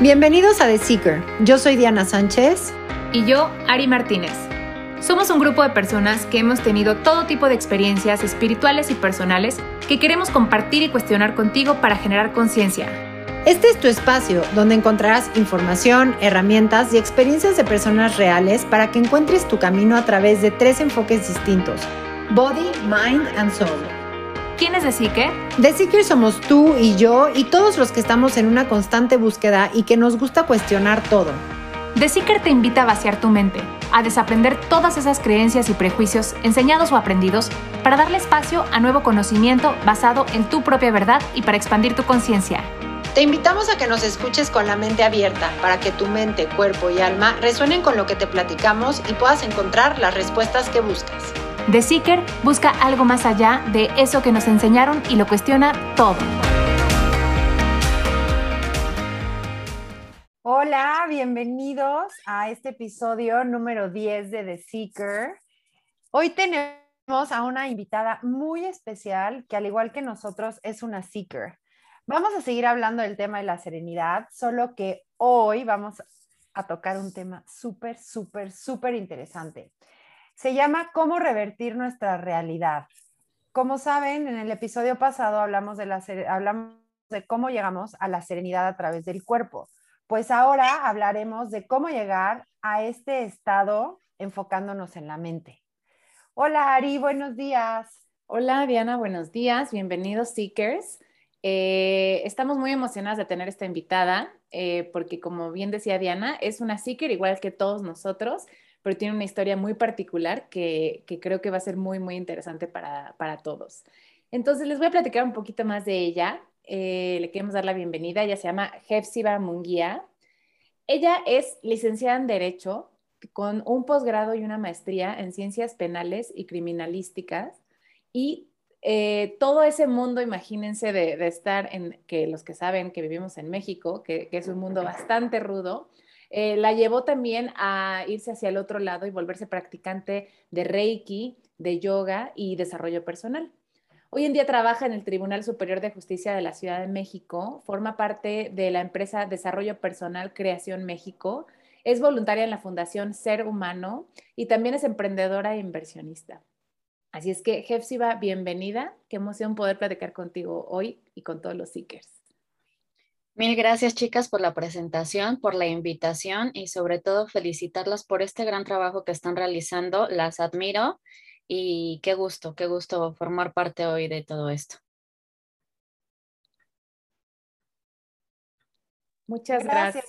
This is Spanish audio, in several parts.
Bienvenidos a The Seeker. Yo soy Diana Sánchez. Y yo, Ari Martínez. Somos un grupo de personas que hemos tenido todo tipo de experiencias espirituales y personales que queremos compartir y cuestionar contigo para generar conciencia. Este es tu espacio donde encontrarás información, herramientas y experiencias de personas reales para que encuentres tu camino a través de tres enfoques distintos, Body, Mind and Soul. ¿Quién es The Seeker? The Seeker somos tú y yo y todos los que estamos en una constante búsqueda y que nos gusta cuestionar todo. The Seeker te invita a vaciar tu mente, a desaprender todas esas creencias y prejuicios enseñados o aprendidos para darle espacio a nuevo conocimiento basado en tu propia verdad y para expandir tu conciencia. Te invitamos a que nos escuches con la mente abierta para que tu mente, cuerpo y alma resuenen con lo que te platicamos y puedas encontrar las respuestas que buscas. The Seeker busca algo más allá de eso que nos enseñaron y lo cuestiona todo. Hola, bienvenidos a este episodio número 10 de The Seeker. Hoy tenemos a una invitada muy especial que al igual que nosotros es una Seeker. Vamos a seguir hablando del tema de la serenidad, solo que hoy vamos a tocar un tema súper, súper, súper interesante. Se llama Cómo revertir nuestra realidad. Como saben, en el episodio pasado hablamos de, cómo llegamos a la serenidad a través del cuerpo. Pues ahora hablaremos de cómo llegar a este estado enfocándonos en la mente. Hola Ari, buenos días. Hola Diana, buenos días. Bienvenidos Seekers. Eh, estamos muy emocionadas de tener esta invitada eh, porque como bien decía Diana, es una Seeker igual que todos nosotros pero tiene una historia muy particular que, creo que va a ser muy, muy interesante para, todos. Entonces, les voy a platicar un poquito más de ella. Eh, le queremos dar la bienvenida. Ella se llama Hefsiba Munguía. Ella es licenciada en Derecho con un posgrado y una maestría en Ciencias Penales y Criminalísticas. Y eh, todo ese mundo, imagínense, de, estar en, que los que saben que vivimos en México, que, que es un mundo bastante rudo, eh, la llevó también a irse hacia el otro lado y volverse practicante de Reiki, de yoga y desarrollo personal. Hoy en día trabaja en el Tribunal Superior de Justicia de la Ciudad de México, forma parte de la empresa Desarrollo Personal Creación México, es voluntaria en la Fundación Ser Humano y también es emprendedora e inversionista. Así es que, Jefsiba, bienvenida. Qué emoción poder platicar contigo hoy y con todos los seekers. Mil gracias chicas por la presentación, por la invitación y sobre todo felicitarlas por este gran trabajo que están realizando. Las admiro y qué gusto, qué gusto formar parte hoy de todo esto. Muchas gracias.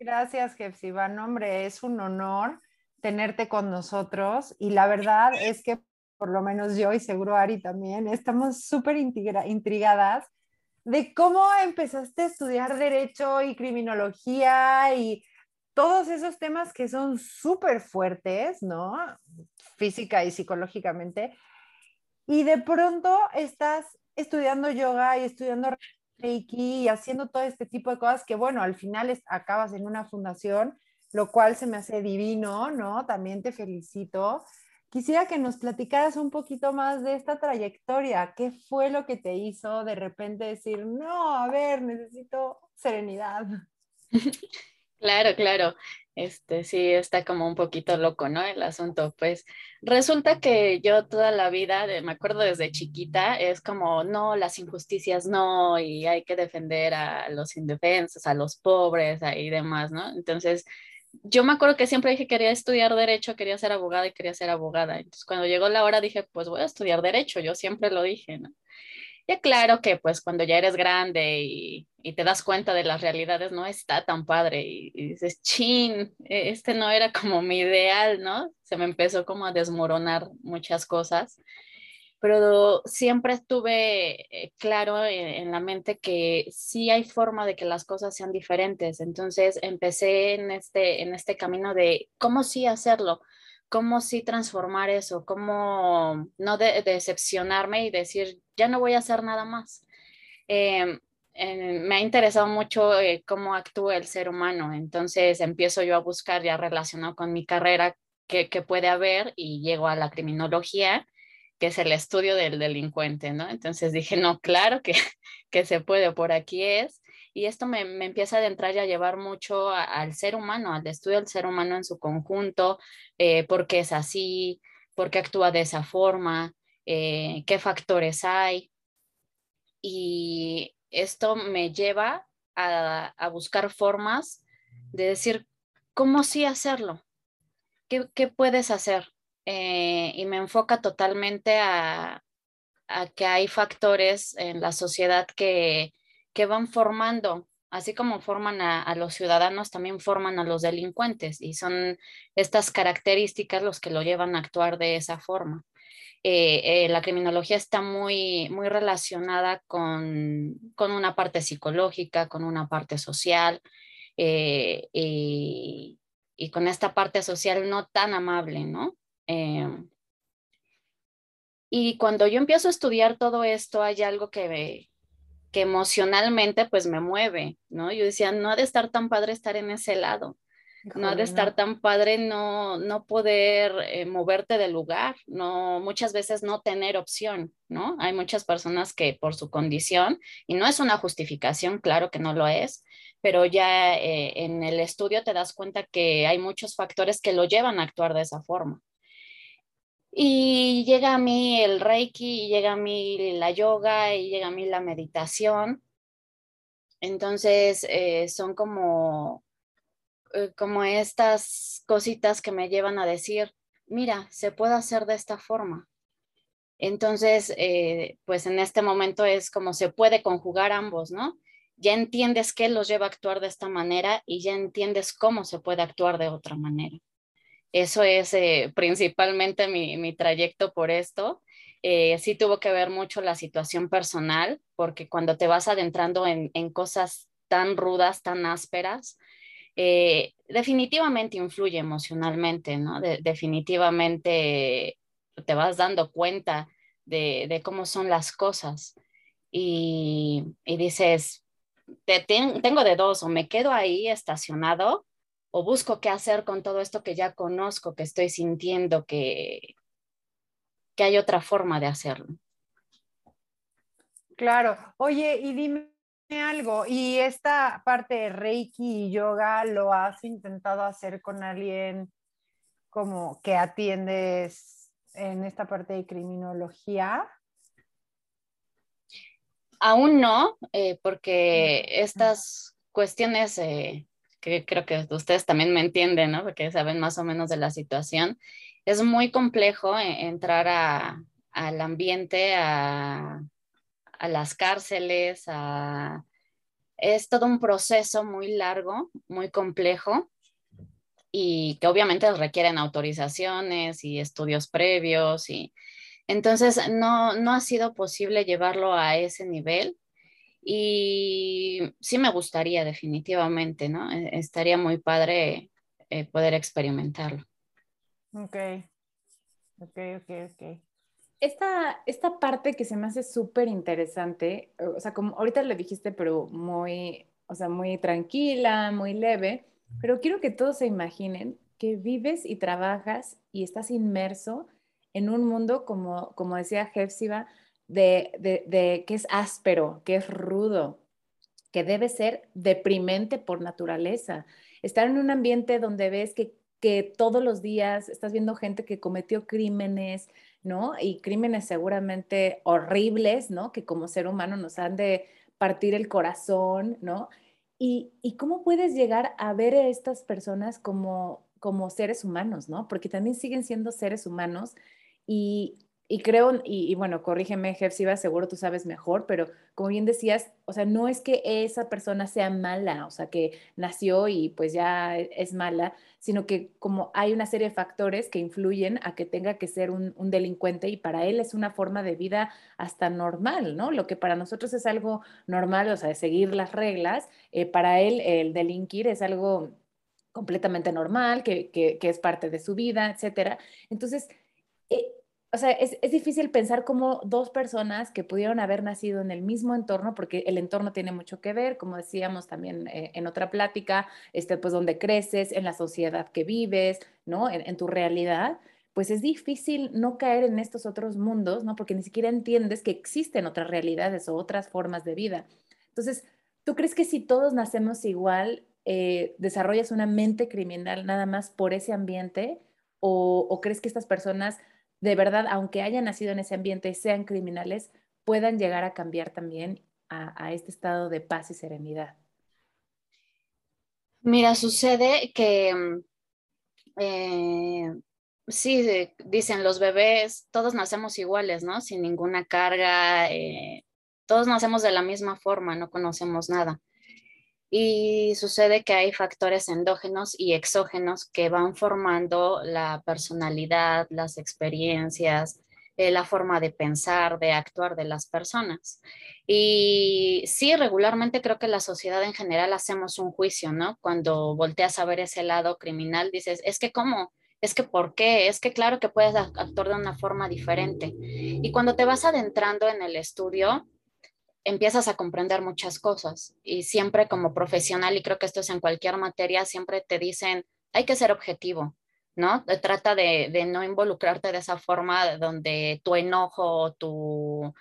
Gracias, Gracias, Hombre, es un honor tenerte con nosotros y la verdad es que por lo menos yo y seguro Ari también estamos súper intrigadas de cómo empezaste a estudiar derecho y criminología y todos esos temas que son súper fuertes, ¿no? Física y psicológicamente. Y de pronto estás estudiando yoga y estudiando Reiki y haciendo todo este tipo de cosas que, bueno, al final acabas en una fundación, lo cual se me hace divino, ¿no? También te felicito. Quisiera que nos platicaras un poquito más de esta trayectoria. ¿Qué fue lo que te hizo de repente decir, no, a ver, necesito serenidad? Claro, claro. Este sí está como un poquito loco, ¿no? El asunto. Pues resulta que yo toda la vida, me acuerdo desde chiquita, es como, no, las injusticias no, y hay que defender a los indefensos, a los pobres y demás, ¿no? Entonces, yo me acuerdo que siempre dije que quería estudiar derecho, quería ser abogada y quería ser abogada. Entonces, cuando llegó la hora dije, pues voy a estudiar derecho, yo siempre lo dije, ¿no? Ya claro que pues cuando ya eres grande y, y te das cuenta de las realidades no está tan padre y, dices, chin, e, este no era como mi ideal, ¿no? Se me empezó como a desmoronar muchas cosas pero siempre estuve eh, claro en, la mente que sí hay forma de que las cosas sean diferentes. Entonces empecé en este, en este camino de cómo sí hacerlo, cómo sí transformar eso, cómo no decepcionarme y decir, ya no voy a hacer nada más. Em, me ha interesado mucho eh, cómo actúa el ser humano, entonces empiezo yo a buscar ya relacionado con mi carrera qué puede haber y llego a la criminología que es el estudio del delincuente, ¿no? Entonces dije, no, claro que, que se puede, por aquí es. y esto me, empieza a adentrar y a llevar mucho al ser humano, al estudio del ser humano en su conjunto, eh, por qué es así, por qué actúa de esa forma, eh, qué factores hay. Y esto me lleva a, buscar formas de decir, ¿cómo sí hacerlo? ¿Qué, puedes hacer? Eh, y me enfoca totalmente a, que hay factores en la sociedad que, van formando, así como forman a, los ciudadanos, también forman a los delincuentes y son estas características los que lo llevan a actuar de esa forma. Eh, eh, la criminología está muy, muy relacionada con, una parte psicológica, con una parte social eh, y, con esta parte social no tan amable, ¿no? Y cuando yo empiezo a estudiar todo esto, hay algo que, que emocionalmente pues me mueve, ¿no? Yo decía, no ha de estar tan padre estar en ese lado no ha de estar tan padre no, no poder eh, moverte del lugar, no, muchas veces no tener opción, ¿no? Hay muchas personas que por su condición, y no es una justificación, claro que no lo es, pero ya eh, en el estudio te das cuenta que hay muchos factores que lo llevan a actuar de esa forma. Y llega a mí el reiki, y llega a mí la yoga, y llega a mí la meditación. Entonces, eh, son como eh, como estas cositas que me llevan a decir, mira, se puede hacer de esta forma. Entonces, eh, pues en este momento es como se puede conjugar ambos, ¿no? Ya entiendes qué los lleva a actuar de esta manera y ya entiendes cómo se puede actuar de otra manera. Eso es eh, principalmente mi, trayecto por esto. sí tuvo que ver mucho la situación personal, porque cuando te vas adentrando en cosas tan rudas, tan ásperas, eh, definitivamente influye emocionalmente, ¿no? definitivamente te vas dando cuenta de, cómo son las cosas y, dices, te, tengo de dos, o me quedo ahí estacionado o busco qué hacer con todo esto que ya conozco, que estoy sintiendo, que, que hay otra forma de hacerlo. Claro. Oye, y dime, algo. ¿Y esta parte de Reiki y yoga lo has intentado hacer con alguien como que atiendes en esta parte de criminología? Aún no, eh, porque estas cuestiones eh, que creo que ustedes también me entienden, ¿no? Porque saben más o menos de la situación. Es muy complejo eh, entrar al ambiente, a, a las cárceles, es todo un proceso muy largo, muy complejo y que obviamente requieren autorizaciones y estudios previos y entonces no, no ha sido posible llevarlo a ese nivel y sí me gustaría definitivamente, ¿no? E, estaría muy padre eh, poder experimentarlo. Ok, ok, ok, ok esta, esta parte que se me hace súper interesante, o sea, como ahorita lo dijiste, pero muy, o sea, muy tranquila, muy leve, pero quiero que todos se imaginen que vives y trabajas y estás inmerso en un mundo, como, como decía Hefsiba, de, de, de, que es áspero, que es rudo, que debe ser deprimente por naturaleza. Estar en un ambiente donde ves que, que todos los días estás viendo gente que cometió crímenes, ¿no? Y crímenes seguramente horribles, ¿no? Que como ser humano nos han de partir el corazón, ¿no? Y, cómo puedes llegar a ver a estas personas como, como seres humanos, ¿no? Porque también siguen siendo seres humanos y, y creo, y, bueno, corrígeme, Jefsiba, seguro tú sabes mejor, pero como bien decías, o sea, no es que esa persona sea mala, o sea, que nació y pues ya e, es mala, sino que como hay una serie de factores que influyen a que tenga que ser un, delincuente y para él es una forma de vida hasta normal, ¿no? Lo que para nosotros es algo normal, o sea, de seguir las reglas, eh, para él el delinquir es algo completamente normal, que, que, que es parte de su vida, etcétera. Entonces, eh, o sea, es, difícil pensar cómo dos personas que pudieron haber nacido en el mismo entorno, porque el entorno tiene mucho que ver, como decíamos también eh, en otra plática, este, pues donde creces, en la sociedad que vives, ¿no? En, tu realidad, pues es difícil no caer en estos otros mundos, ¿no? Porque ni siquiera entiendes que existen otras realidades o otras formas de vida. Entonces, ¿tú crees que si todos nacemos igual, eh, desarrollas una mente criminal nada más por ese ambiente? ¿O, crees que estas personas, de verdad, aunque hayan nacido en ese ambiente y sean criminales, puedan llegar a cambiar también a, este estado de paz y serenidad? Mira, sucede que mm, eh, sí, dicen los bebés, todos nacemos iguales, ¿no? Sin ninguna carga, eh, todos nacemos de la misma forma, no conocemos nada. Y sucede que hay factores endógenos y exógenos que van formando la personalidad, las experiencias, eh, la forma de pensar, de actuar de las personas. Y sí, regularmente creo que la sociedad en general hacemos un juicio, ¿no? Cuando volteas a ver ese lado criminal, dices, es que cómo, es que por qué, es que claro que puedes actuar de una forma diferente. Y cuando te vas adentrando en el estudio, empiezas a comprender muchas cosas y siempre como profesional, y creo que esto es en cualquier materia, siempre te dicen, hay que ser objetivo, ¿no? Trata de, no involucrarte de esa forma donde tu enojo, tu,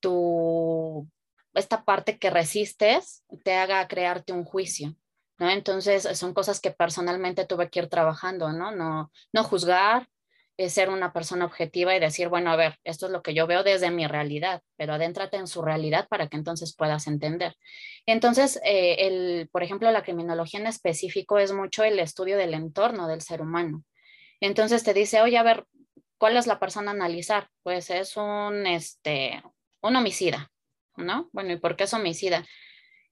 tu, esta parte que resistes te haga crearte un juicio. ¿No? Entonces, son cosas que personalmente tuve que ir trabajando, ¿no? No, no juzgar, es ser una persona objetiva y decir, bueno, a ver, esto es lo que yo veo desde mi realidad, pero adéntrate en su realidad para que entonces puedas entender. Entonces, eh, el, por ejemplo, la criminología en específico es mucho el estudio del entorno del ser humano. Entonces te dice, oye, a ver, ¿cuál es la persona a analizar? Pues es un, este, un homicida, ¿no? Bueno, ¿y por qué es homicida?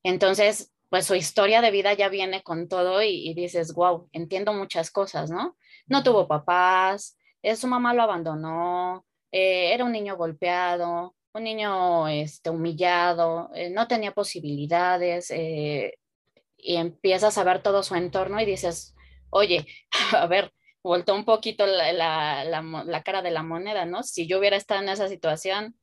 Entonces, pues su historia de vida ya viene con todo y, y dices, wow, entiendo muchas cosas, ¿no? No tuvo papás, eh, su mamá lo abandonó, eh, era un niño golpeado, un niño este, humillado, eh, no tenía posibilidades y empiezas a ver todo su entorno y dices, oye, a ver, voltó un poquito la, cara de la moneda, ¿no? Si yo hubiera estado en esa situación,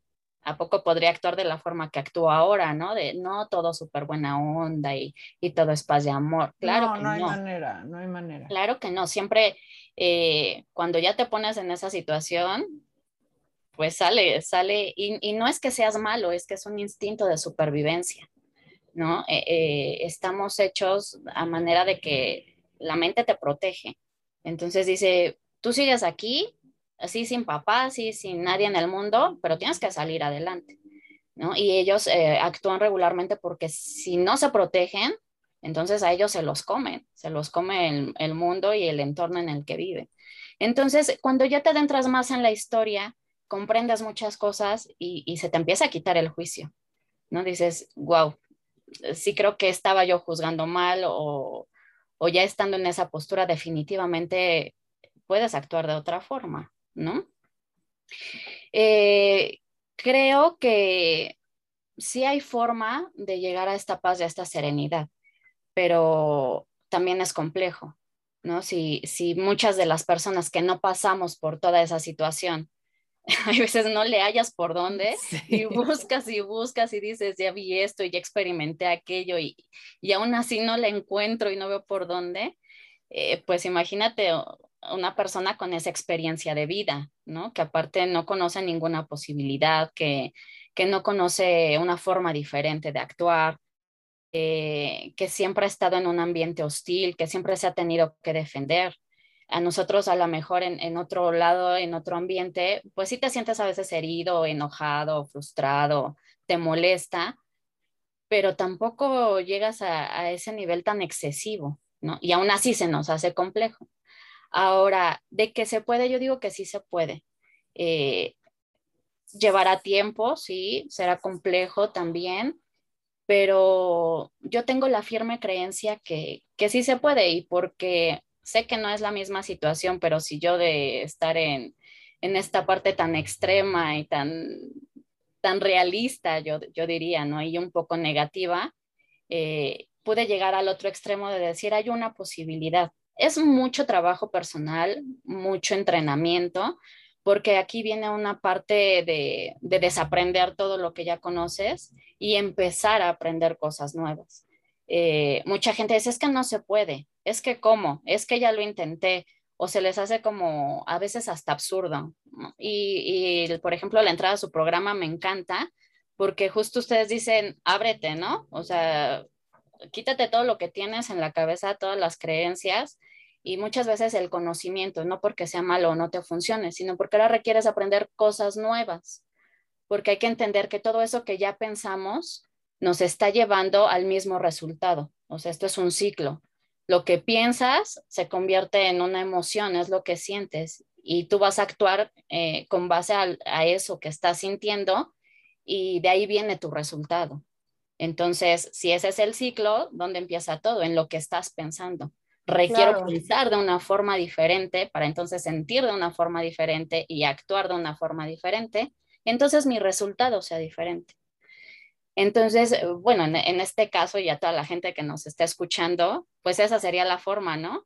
¿a poco podría actuar de la forma que actúo ahora, ¿no? De no todo súper buena onda y, todo es paz y amor. Claro no, que no. hay manera, no hay manera. Claro que no, siempre eh, cuando ya te pones en esa situación, pues sale, sale, y, no es que seas malo, es que es un instinto de supervivencia, ¿no? Eh, eh, estamos hechos a manera de que la mente te protege. Entonces dice, tú sigues aquí, así sin papá, así sin nadie en el mundo, pero tienes que salir adelante, ¿no? Y ellos actúan regularmente porque si no se protegen, entonces a ellos se los comen, se los come el, mundo y el entorno en el que vive. Entonces, cuando ya te adentras más en la historia, comprendes muchas cosas y, se te empieza a quitar el juicio, ¿no? Dices, wow, sí creo que estaba yo juzgando mal o, ya estando en esa postura, definitivamente puedes actuar de otra forma, ¿no? Eh, creo que sí hay forma de llegar a esta paz y a esta serenidad pero también es complejo, ¿no? Si, si muchas de las personas que no pasamos por toda esa situación, a veces no le hallas por dónde y buscas y buscas y dices, ya vi esto y ya experimenté aquello y, y aún así no la encuentro y no veo por dónde, eh, pues imagínate una persona con esa experiencia de vida, ¿no? Que aparte no conoce ninguna posibilidad, que, que no conoce una forma diferente de actuar, eh, que siempre ha estado en un ambiente hostil, que siempre se ha tenido que defender. A nosotros a lo mejor en, otro lado, en otro ambiente, pues sí te sientes a veces herido, enojado, frustrado, te molesta, pero tampoco llegas a, ese nivel tan excesivo, ¿no? Y aún así se nos hace complejo. Ahora, de que se puede, yo digo que sí se puede. Eh, llevará tiempo, sí, será complejo también, pero yo tengo la firme creencia que, que sí se puede y porque sé que no es la misma situación, pero si yo de estar en, en esta parte tan extrema y tan, tan realista, yo, yo diría, ¿no? Y un poco negativa, eh, pude llegar al otro extremo de decir, hay una posibilidad. Es mucho trabajo personal, mucho entrenamiento, porque aquí viene una parte de, desaprender todo lo que ya conoces y empezar a aprender cosas nuevas. Eh, mucha gente dice, es que no se puede, es que cómo, es que ya lo intenté, o se les hace como a veces hasta absurdo. Y, por ejemplo, la entrada a su programa me encanta porque justo ustedes dicen, ábrete, ¿no? O sea, quítate todo lo que tienes en la cabeza, todas las creencias y muchas veces el conocimiento, no porque sea malo o no te funcione, sino porque ahora requieres aprender cosas nuevas, porque hay que entender que todo eso que ya pensamos nos está llevando al mismo resultado. O sea, esto es un ciclo. Lo que piensas se convierte en una emoción, es lo que sientes y tú vas a actuar eh, con base a, eso que estás sintiendo y de ahí viene tu resultado. Entonces, si ese es el ciclo, ¿dónde empieza todo? En lo que estás pensando. Requiero pensar de una forma diferente para entonces sentir de una forma diferente y actuar de una forma diferente. Entonces mi resultado sea diferente. Entonces, eh, bueno, en, este caso ya toda la gente que nos está escuchando, pues esa sería la forma, ¿no?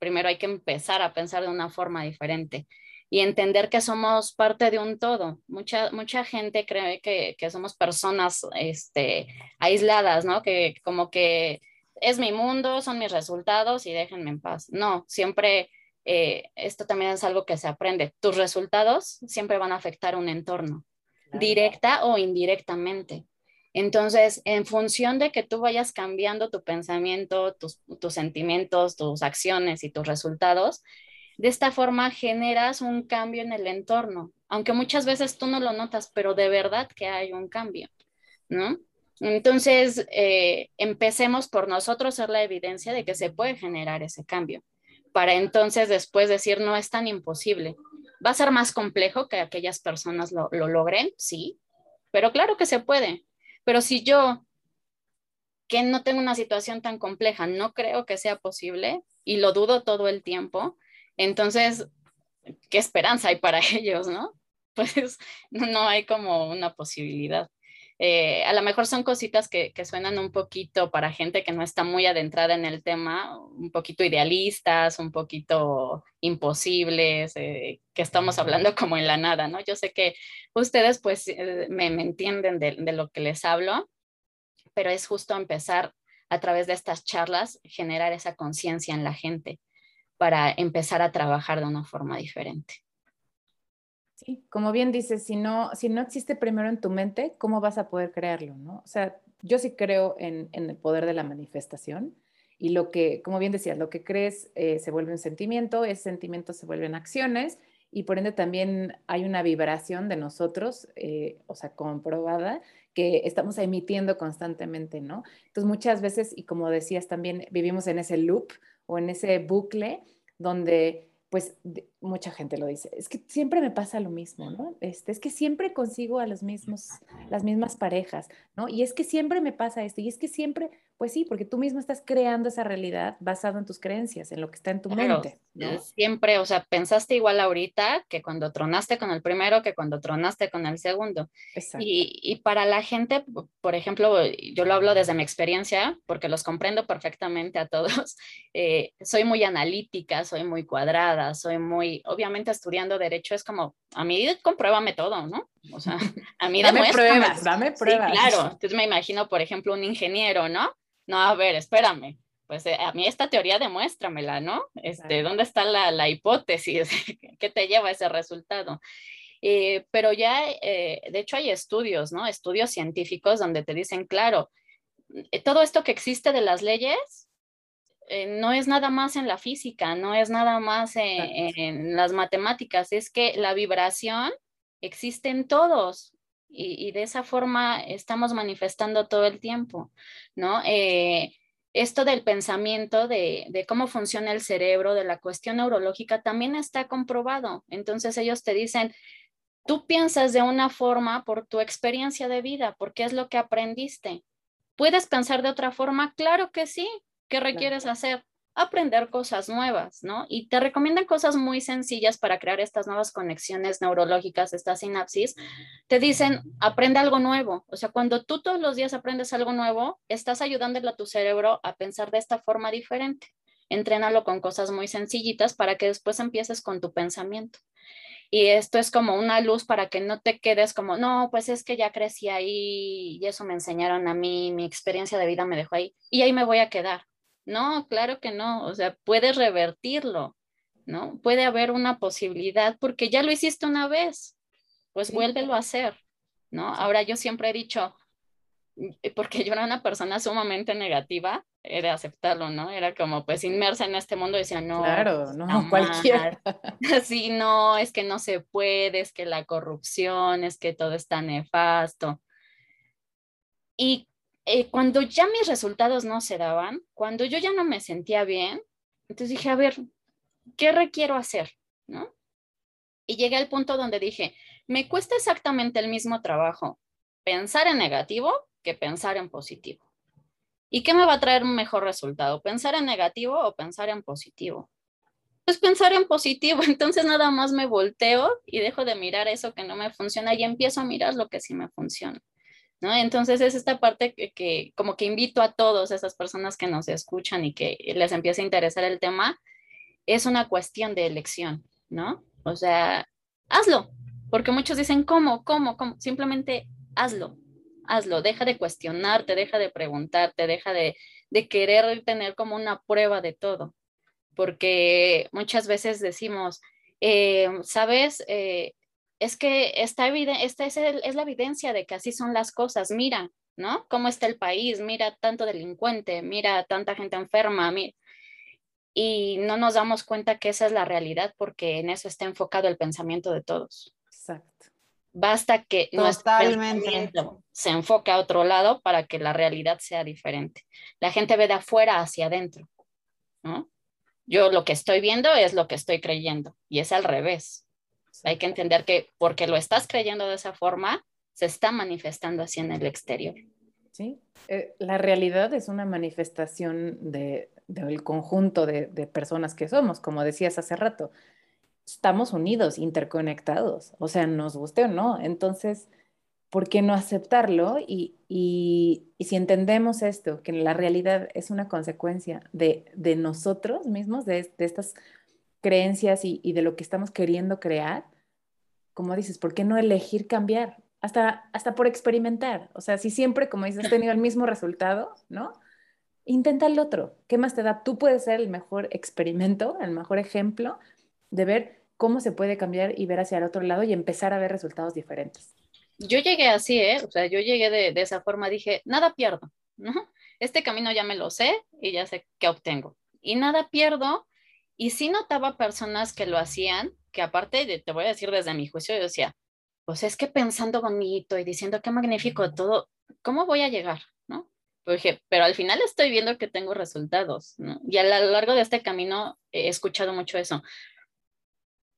Primero hay que empezar a pensar de una forma diferente y entender que somos parte de un todo. Mucha, mucha gente cree que, somos personas este, aisladas, ¿no? Que como que es mi mundo, son mis resultados y déjenme en paz. No, siempre eh, esto también es algo que se aprende. Tus resultados siempre van a afectar un entorno, directa o indirectamente. Entonces, en función de que tú vayas cambiando tu pensamiento, tus, sentimientos, tus acciones y tus resultados, de esta forma generas un cambio en el entorno, aunque muchas veces tú no lo notas, pero de verdad que hay un cambio, ¿no? Entonces, eh, empecemos por nosotros ser la evidencia de que se puede generar ese cambio, para entonces después decir, no es tan imposible. ¿Va a ser más complejo que aquellas personas lo logren? Sí, pero claro que se puede. Pero si yo, que no tengo una situación tan compleja, no creo que sea posible y lo dudo todo el tiempo, entonces, ¿qué esperanza hay para ellos, no? Pues no hay como una posibilidad. Eh, a lo mejor son cositas que, suenan un poquito para gente que no está muy adentrada en el tema, un poquito idealistas, un poquito imposibles, eh, que estamos hablando como en la nada, ¿no? Yo sé que ustedes pues eh, me, entienden de, de lo que les hablo, pero es justo empezar a través de estas charlas, generar esa conciencia en la gente para empezar a trabajar de una forma diferente. Sí, como bien dices, si no, si no existe primero en tu mente, ¿cómo vas a poder crearlo? ¿no? O sea, yo sí creo en, el poder de la manifestación y lo que, como bien decías, lo que crees eh, se vuelve un sentimiento, ese sentimiento se vuelven acciones y por ende también hay una vibración de nosotros, eh, o sea, comprobada, que estamos emitiendo constantemente, ¿no? Entonces muchas veces, y como decías también, vivimos en ese loop o en ese bucle donde pues mucha gente lo dice, es que siempre me pasa lo mismo, ¿no? Este, es que siempre consigo a los mismos, las mismas parejas, ¿no? Y es que siempre me pasa esto, y es que siempre, pues sí, porque tú mismo estás creando esa realidad basado en tus creencias, en lo que está en tu mente. Eh, siempre, o sea, pensaste igual ahorita que cuando tronaste con el primero, que cuando tronaste con el segundo. Y, y, para la gente, por ejemplo, yo lo hablo desde mi experiencia, porque los comprendo perfectamente a todos. Eh, soy muy analítica, soy muy cuadrada, soy muy, obviamente estudiando derecho es como, a mí compruébame todo, ¿no? O sea, a mí dame pruebas, dame pruebas. Sí, claro, entonces me imagino, por ejemplo, un ingeniero, ¿no? no, a ver, espérame, pues eh, a mí esta teoría demuéstramela, ¿no? Este, ¿Dónde está la, hipótesis que te lleva a ese resultado? Eh, pero ya, eh, de hecho, hay estudios, ¿no? Estudios científicos donde te dicen, claro, todo esto que existe de las leyes no es nada más en la física, no es nada más en, las matemáticas, es que la vibración existe en todos, y, de esa forma estamos manifestando todo el tiempo, ¿no? Eh, esto del pensamiento, de, de, cómo funciona el cerebro, de la cuestión neurológica, también está comprobado. Entonces ellos te dicen, tú piensas de una forma por tu experiencia de vida, porque es lo que aprendiste. ¿Puedes pensar de otra forma? Claro que sí. ¿Qué requieres hacer? aprender cosas nuevas, ¿no? Y te recomiendan cosas muy sencillas para crear estas nuevas conexiones neurológicas, estas sinapsis. Te dicen, aprende algo nuevo. O sea, cuando tú todos los días aprendes algo nuevo, estás ayudándole a tu cerebro a pensar de esta forma diferente. Entrénalo con cosas muy sencillitas para que después empieces con tu pensamiento. Y esto es como una luz para que no te quedes como, no, pues es que ya crecí ahí y eso me enseñaron a mí, mi experiencia de vida me dejó ahí y ahí me voy a quedar no, claro que no, o sea, puedes revertirlo, ¿no? Puede haber una posibilidad porque ya lo hiciste una vez, pues vuélvelo a hacer. ¿no? Ahora yo siempre he dicho, porque yo era una persona sumamente negativa, era aceptarlo, ¿no? Era como pues inmersa en este mundo, decía, no. Claro, no, cualquiera. Sí, no, es que no se puede, es que la corrupción, es que todo está nefasto. Y eh, cuando ya mis resultados no se daban, cuando yo ya no me sentía bien, entonces dije, a ver, ¿qué requiero hacer? ¿No? Y llegué al punto donde dije, me cuesta exactamente el mismo trabajo pensar en negativo que pensar en positivo. ¿Y qué me va a traer un mejor resultado? ¿Pensar en negativo o pensar en positivo? Pues pensar en positivo, entonces nada más me volteo y dejo de mirar eso que no me funciona y empiezo a mirar lo que sí me funciona. ¿No? Entonces es esta parte que, como que invito a todas esas personas que nos escuchan y que les empiece a interesar el tema, es una cuestión de elección, ¿no? O sea, hazlo, porque muchos dicen, ¿cómo? ¿Cómo? ¿Cómo? Simplemente hazlo, hazlo, deja de cuestionarte, deja de preguntarte, deja de, querer tener como una prueba de todo, porque muchas veces decimos, eh, ¿sabes? Eh, es que esta, esta es, es, la evidencia de que así son las cosas, mira, ¿no? ¿Cómo está el país? Mira tanto delincuente, mira tanta gente enferma, y no nos damos cuenta que esa es la realidad porque en eso está enfocado el pensamiento de todos. Exacto. Basta que nuestro pensamiento se enfoque a otro lado para que la realidad sea diferente. La gente ve de afuera hacia adentro, ¿no? Yo lo que estoy viendo es lo que estoy creyendo y es al revés. Hay que entender que porque lo estás creyendo de esa forma, se está manifestando así en el exterior. Sí, eh, la realidad es una manifestación de, del conjunto de, de, personas que somos, como decías hace rato estamos unidos, interconectados, o sea, nos guste o no. Entonces, ¿por qué no aceptarlo? Y, si entendemos esto, que la realidad es una consecuencia de, nosotros mismos, de, estas creencias y, de lo que estamos queriendo crear, como dices, ¿por qué no elegir cambiar? Hasta, hasta por experimentar. O sea, si siempre, como dices, has tenido el mismo resultado, ¿no? Intenta el otro. ¿Qué más te da? Tú puedes ser el mejor experimento, el mejor ejemplo de ver cómo se puede cambiar y ver hacia el otro lado y empezar a ver resultados diferentes. Yo llegué así, ¿eh? O sea, yo llegué de, de esa forma, dije, nada pierdo, ¿no? Este camino ya me lo sé y ya sé qué obtengo. Y nada pierdo. Y sí notaba personas que lo hacían, que aparte, de, te voy a decir desde mi juicio, yo decía, pues es que pensando bonito y diciendo qué magnífico todo, ¿cómo voy a llegar? ¿No? Dije, pero al final estoy viendo que tengo resultados, ¿no? Y a lo largo de este camino he escuchado mucho eso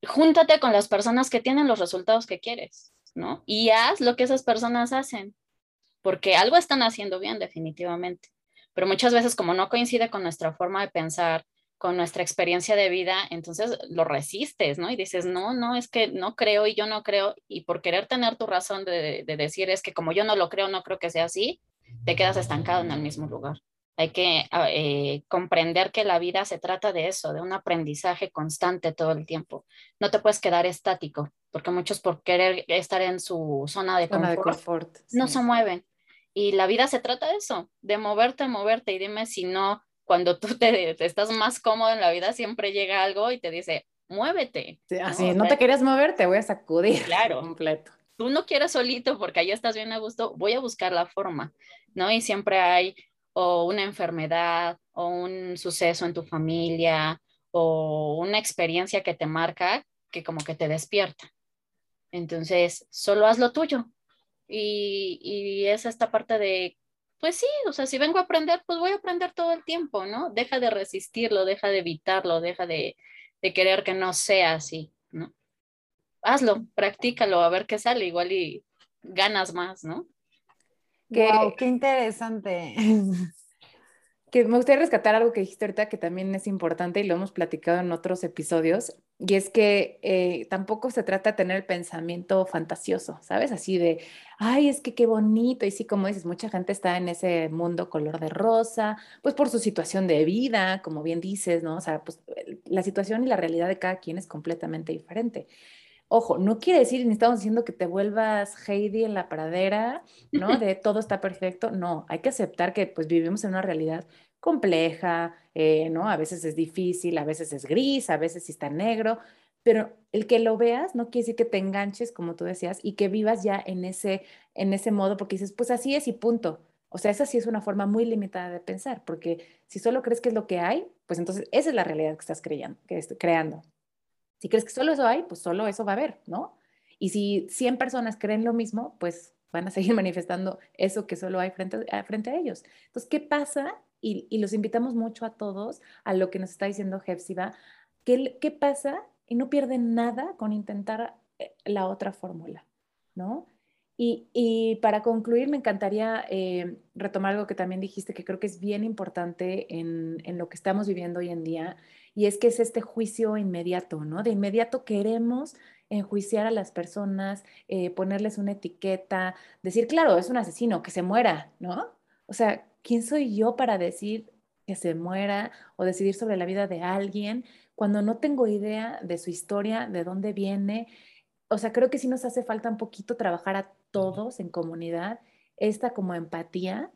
júntate con las personas que tienen los resultados que quieres, ¿no? Y haz lo que esas personas hacen, porque algo están haciendo bien definitivamente. Pero muchas veces como no coincide con nuestra forma de pensar, con nuestra experiencia de vida, entonces lo resistes, ¿no? Y dices, no, no, es que no creo y yo no creo, y por querer tener tu razón de, de decir es que como yo no lo creo, no creo que sea así, te quedas estancado en el mismo lugar. Hay que ah, eh, comprender que la vida se trata de eso, de un aprendizaje constante todo el tiempo. No te puedes quedar estático, porque muchos por querer estar en su zona de confort, no se mueven. Y la vida se trata de eso, de moverte, moverte. Y dime si no, cuando tú te, estás más cómodo en la vida, siempre llega algo y te dice, muévete. así, no, te querías mover, te voy a sacudir. Claro. Completo. Tú no quieres solito porque ahí estás bien a gusto, voy a buscar la forma, ¿no? Y siempre hay o una enfermedad o un suceso en tu familia o una experiencia que te marca que como que te despierta. Entonces, solo haz lo tuyo. Y, y es esta parte de, pues sí, o sea, si vengo a aprender, pues voy a aprender todo el tiempo, ¿no? Deja de resistirlo, deja de evitarlo, deja de, de querer que no sea así, ¿no? Hazlo, practícalo, a ver qué sale, igual y ganas más, ¿no? wow, qué interesante. Que me gustaría rescatar algo que dijiste ahorita que también es importante y lo hemos platicado en otros episodios, y es que eh, tampoco se trata de tener el pensamiento fantasioso, ¿sabes? Así de, ay, es que qué bonito, y sí, como dices, mucha gente está en ese mundo color de rosa, pues por su situación de vida, como bien dices, ¿no? O sea, pues la situación y la realidad de cada quien es completamente diferente. Ojo, no quiere decir, ni estamos diciendo que te vuelvas Heidi en la pradera, ¿no? De todo está perfecto. No, hay que aceptar que pues vivimos en una realidad compleja, eh, ¿no? A veces es difícil, a veces es gris, a veces está negro, pero el que lo veas no quiere decir que te enganches, como tú decías, y que vivas ya en ese, en ese modo, porque dices, pues así es y punto. O sea, esa sí es una forma muy limitada de pensar, porque si solo crees que es lo que hay, pues entonces esa es la realidad que estás creyendo, que creando. Si crees que solo eso hay, pues solo eso va a haber, ¿no? Y si 100 personas creen lo mismo, pues van a seguir manifestando eso que solo hay frente a, frente a ellos. Entonces, ¿qué pasa? Y, y, los invitamos mucho a todos a lo que nos está diciendo Jepsiba. ¿Qué, ¿Qué pasa? Y no pierden nada con intentar eh, la otra fórmula, ¿no? Y, para concluir, me encantaría eh, retomar algo que también dijiste, que creo que es bien importante en, lo que estamos viviendo hoy en día, y es que es este juicio inmediato, ¿no? De inmediato queremos enjuiciar a las personas, eh, ponerles una etiqueta, decir, claro, es un asesino, que se muera, ¿no? O sea, ¿quién soy yo para decir que se muera o decidir sobre la vida de alguien cuando no tengo idea de su historia, de dónde viene? O sea, creo que sí nos hace falta un poquito trabajar a todos en comunidad esta como empatía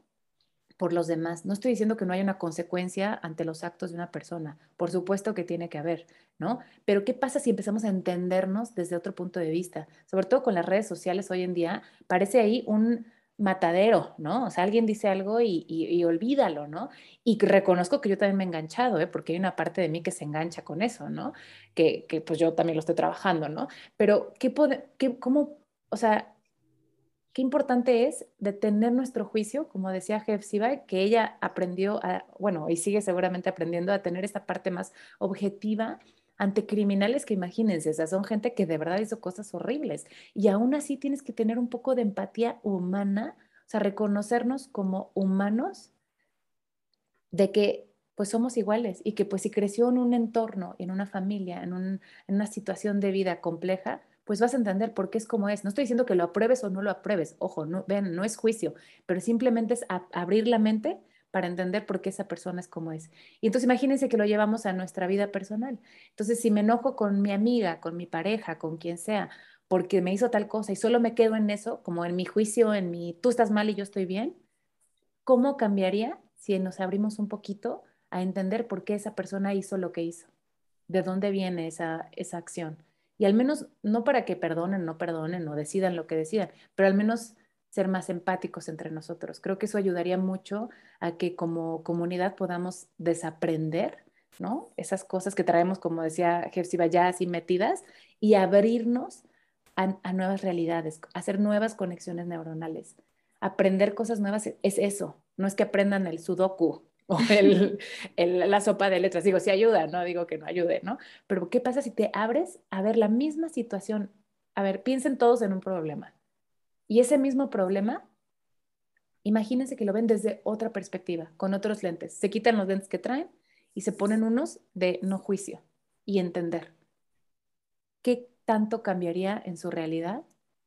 por los demás. No estoy diciendo que no haya una consecuencia ante los actos de una persona, por supuesto que tiene que haber, ¿no? Pero ¿qué pasa si empezamos a entendernos desde otro punto de vista? Sobre todo con las redes sociales hoy en día, parece ahí un matadero, ¿no? O sea, alguien dice algo y, olvídalo, ¿no? Y reconozco que yo también me he enganchado, ¿eh? Porque hay una parte de mí que se engancha con eso, ¿no? Que, pues yo también lo estoy trabajando, ¿no? Pero, ¿qué, qué, cómo, o sea, qué importante es detener nuestro juicio, como decía Jeff Siba, que ella aprendió, a, bueno, y sigue seguramente aprendiendo a tener esta parte más objetiva ante criminales que imagínense, o sea, son gente que de verdad hizo cosas horribles. Y aún así tienes que tener un poco de empatía humana, o sea, reconocernos como humanos de que pues somos iguales y que pues si creció en un entorno, en una familia, en, en una situación de vida compleja, pues vas a entender por qué es como es. No estoy diciendo que lo apruebes o no lo apruebes, ojo, no, ven, no es juicio, pero simplemente es abrir la mente para entender por qué esa persona es como es. Y entonces imagínense que lo llevamos a nuestra vida personal. Entonces, si me enojo con mi amiga, con mi pareja, con quien sea, porque me hizo tal cosa y solo me quedo en eso, como en mi juicio, en mi tú estás mal y yo estoy bien, ¿cómo cambiaría si nos abrimos un poquito a entender por qué esa persona hizo lo que hizo? ¿De dónde viene esa, esa acción? Y al menos, no para que perdonen, no perdonen o decidan lo que decidan, pero al menos ser más empáticos entre nosotros. Creo que eso ayudaría mucho a que como comunidad podamos desaprender, ¿no? Esas cosas que traemos, como decía Jefsiba, ya así metidas y abrirnos a, nuevas realidades, hacer nuevas conexiones neuronales. Aprender cosas nuevas es eso, no es que aprendan el sudoku, o el, la sopa de letras. Digo, si ayuda, no digo que no ayude, ¿no? Pero ¿qué pasa si te abres a ver la misma situación? A ver, piensen todos en un problema. Y ese mismo problema, imagínense que lo ven desde otra perspectiva, con otros lentes. Se quitan los lentes que traen y se ponen unos de no juicio y entender. ¿Qué tanto cambiaría en su realidad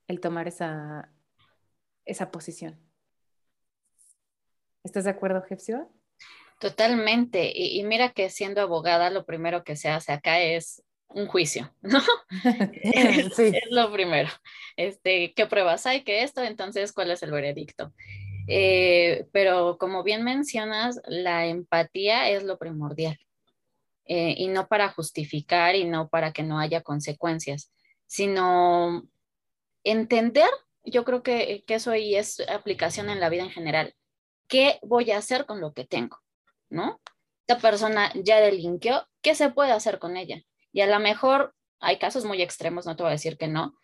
el tomar esa, esa posición? ¿Estás de acuerdo, Jefsiba? Totalmente. Y, mira que siendo abogada, lo primero que se hace acá es un juicio, ¿no? es, es, lo primero. Este, ¿Qué pruebas hay que esto? Entonces, ¿cuál es el veredicto? Eh, pero como bien mencionas, la empatía es lo primordial. Eh, y no para justificar y no para que no haya consecuencias, sino entender, yo creo que, que eso ahí es aplicación en la vida en general. ¿Qué voy a hacer con lo que tengo? ¿No? Esta persona ya delinquió, ¿qué se puede hacer con ella? Y a lo mejor hay casos muy extremos, no te voy a decir que no,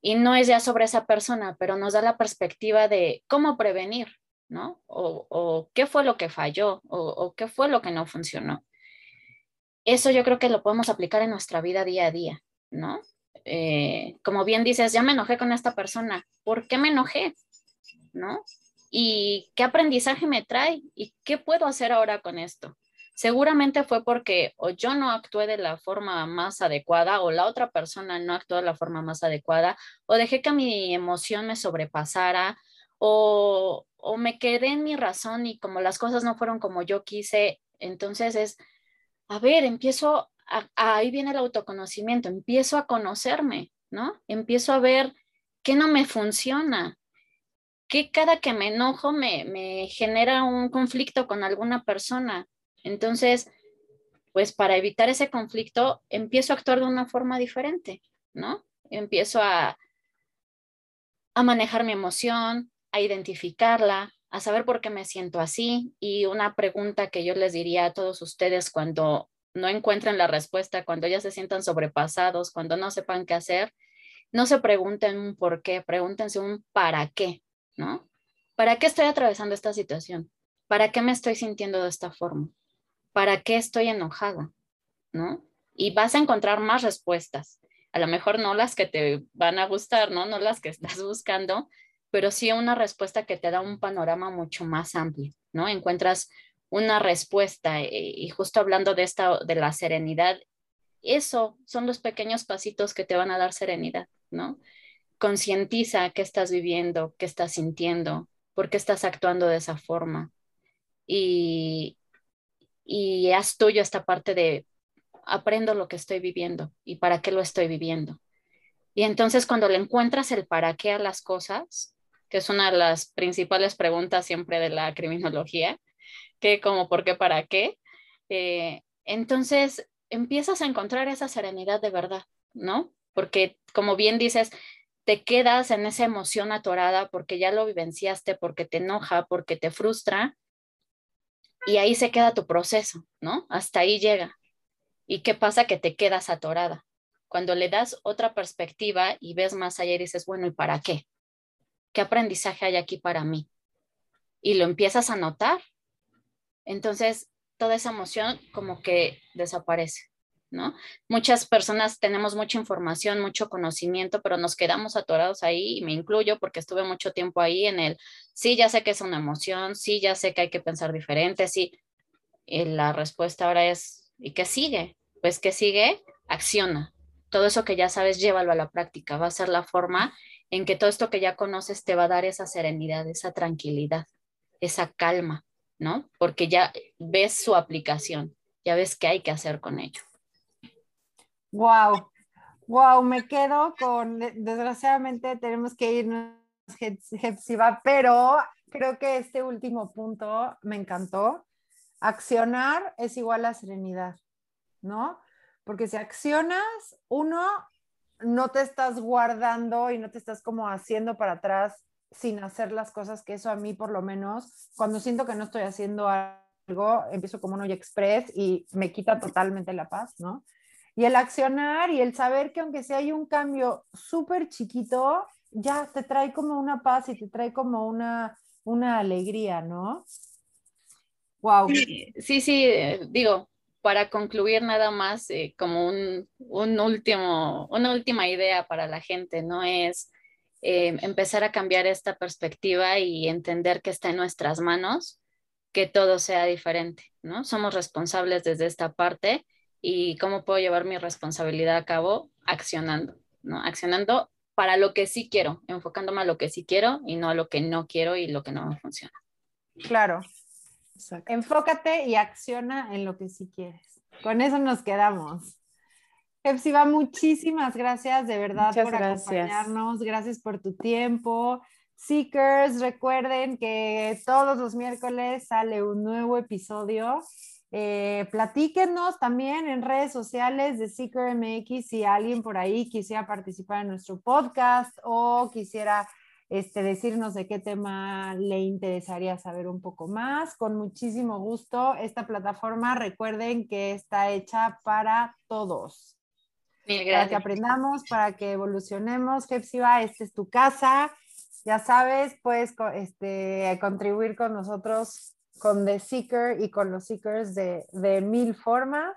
y no es ya sobre esa persona, pero nos da la perspectiva de cómo prevenir, ¿no? O, qué fue lo que falló, o, qué fue lo que no funcionó. Eso yo creo que lo podemos aplicar en nuestra vida día a día, ¿no? Eh, como bien dices, ya me enojé con esta persona, ¿por qué me enojé? ¿No? Y qué aprendizaje me trae y qué puedo hacer ahora con esto. Seguramente fue porque o yo no actué de la forma más adecuada o la otra persona no actuó de la forma más adecuada o dejé que mi emoción me sobrepasara o, o me quedé en mi razón y como las cosas no fueron como yo quise, entonces es, a ver, empiezo, ahí viene el autoconocimiento, empiezo a conocerme, ¿no? Empiezo a ver qué no me funciona, que cada que me enojo me, genera un conflicto con alguna persona. Entonces, pues para evitar ese conflicto empiezo a actuar de una forma diferente, ¿no? Empiezo a, a manejar mi emoción, a identificarla, a saber por qué me siento así. Y una pregunta que yo les diría a todos ustedes cuando no encuentren la respuesta, cuando ya se sientan sobrepasados, cuando no sepan qué hacer, no se pregunten un por qué, pregúntense un para qué, ¿no? ¿Para qué estoy atravesando esta situación? ¿Para qué me estoy sintiendo de esta forma? ¿Para qué estoy enojada? ¿No? Y vas a encontrar más respuestas. A lo mejor no las que te van a gustar, ¿no? No las que estás buscando, pero sí una respuesta que te da un panorama mucho más amplio, ¿no? Encuentras una respuesta eh, y justo hablando de esta de la serenidad, eso son los pequeños pasitos que te van a dar serenidad, ¿no? Concientiza qué estás viviendo, qué estás sintiendo, por qué estás actuando de esa forma. Y, y haz tuyo esta parte de aprendo lo que estoy viviendo y para qué lo estoy viviendo. Y entonces cuando le encuentras el para qué a las cosas, que es una de las principales preguntas siempre de la criminología, que como por qué, para qué, eh, entonces empiezas a encontrar esa serenidad de verdad, ¿no? Porque como bien dices, te quedas en esa emoción atorada porque ya lo vivenciaste, porque te enoja, porque te frustra, y ahí se queda tu proceso, ¿no? Hasta ahí llega. ¿Y qué pasa? Que te quedas atorada. Cuando le das otra perspectiva y ves más allá y dices, bueno, ¿y para qué? ¿Qué aprendizaje hay aquí para mí? Y lo empiezas a notar. Entonces, toda esa emoción como que desaparece, ¿no? Muchas personas tenemos mucha información, mucho conocimiento, pero nos quedamos atorados ahí y me incluyo porque estuve mucho tiempo ahí en el, sí, ya sé que es una emoción, sí, ya sé que hay que pensar diferente, sí. Y la respuesta ahora es, ¿y qué sigue? Pues, ¿qué sigue? Acciona. Todo eso que ya sabes, llévalo a la práctica. Va a ser la forma en que todo esto que ya conoces te va a dar esa serenidad, esa tranquilidad, esa calma ¿no? Porque ya ves su aplicación, ya ves qué hay que hacer con ello. Wow, wow, me quedo con, desgraciadamente tenemos que irnos, Hepsiba, pero creo que este último punto me encantó. Accionar es igual a serenidad, ¿no? Porque si accionas, uno, no te estás guardando y no te estás como haciendo para atrás sin hacer las cosas, que eso a mí por lo menos, cuando siento que no estoy haciendo algo, empiezo como un hoy express y me quita totalmente la paz, ¿no? Y el accionar y el saber que aunque sea hay un cambio súper chiquito, ya te trae como una paz y te trae como una, una alegría, ¿no? Wow. Sí, sí, eh, digo, para concluir nada más, eh, como un, un, último, una última idea para la gente, ¿no? Es eh, empezar a cambiar esta perspectiva y entender que está en nuestras manos que todo sea diferente, ¿no? Somos responsables desde esta parte y cómo puedo llevar mi responsabilidad a cabo accionando, ¿no? Accionando para lo que sí quiero, enfocándome a lo que sí quiero y no a lo que no quiero y lo que no me funciona. Claro. Enfócate y acciona en lo que sí quieres. Con eso nos quedamos. Epsiba, muchísimas gracias de verdad por acompañarnos. Gracias por tu tiempo. Seekers, recuerden que todos los miércoles sale un nuevo episodio. Eh, platíquenos también en redes sociales de Seeker MX si alguien por ahí quisiera participar en nuestro podcast o quisiera este, decirnos de qué tema le interesaría saber un poco más. Con muchísimo gusto. Esta plataforma, recuerden que está hecha para todos para que aprendamos, para que evolucionemos. Hepsiba, esta es tu casa. Ya sabes, puedes este, contribuir con nosotros, con The Seeker y con los Seekers de, de mil formas.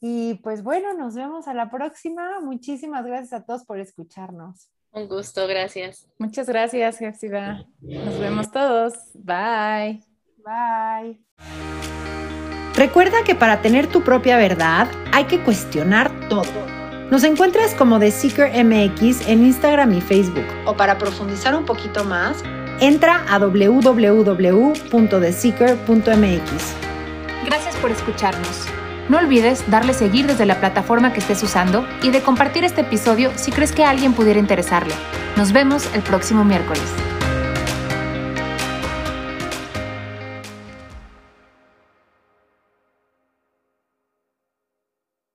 Y pues bueno, nos vemos a la próxima. Muchísimas gracias a todos por escucharnos. Un gusto, gracias. Muchas gracias, Hepsiba. Nos vemos todos. Bye. Bye. Recuerda que para tener tu propia verdad hay que cuestionar todo. Nos encuentras como The Seeker MX en Instagram y Facebook. O para profundizar un poquito más, entra a www.theseeker.mx. Gracias por escucharnos. No olvides darle seguir desde la plataforma que estés usando y de compartir este episodio si crees que alguien pudiera interesarle. Nos vemos el próximo miércoles.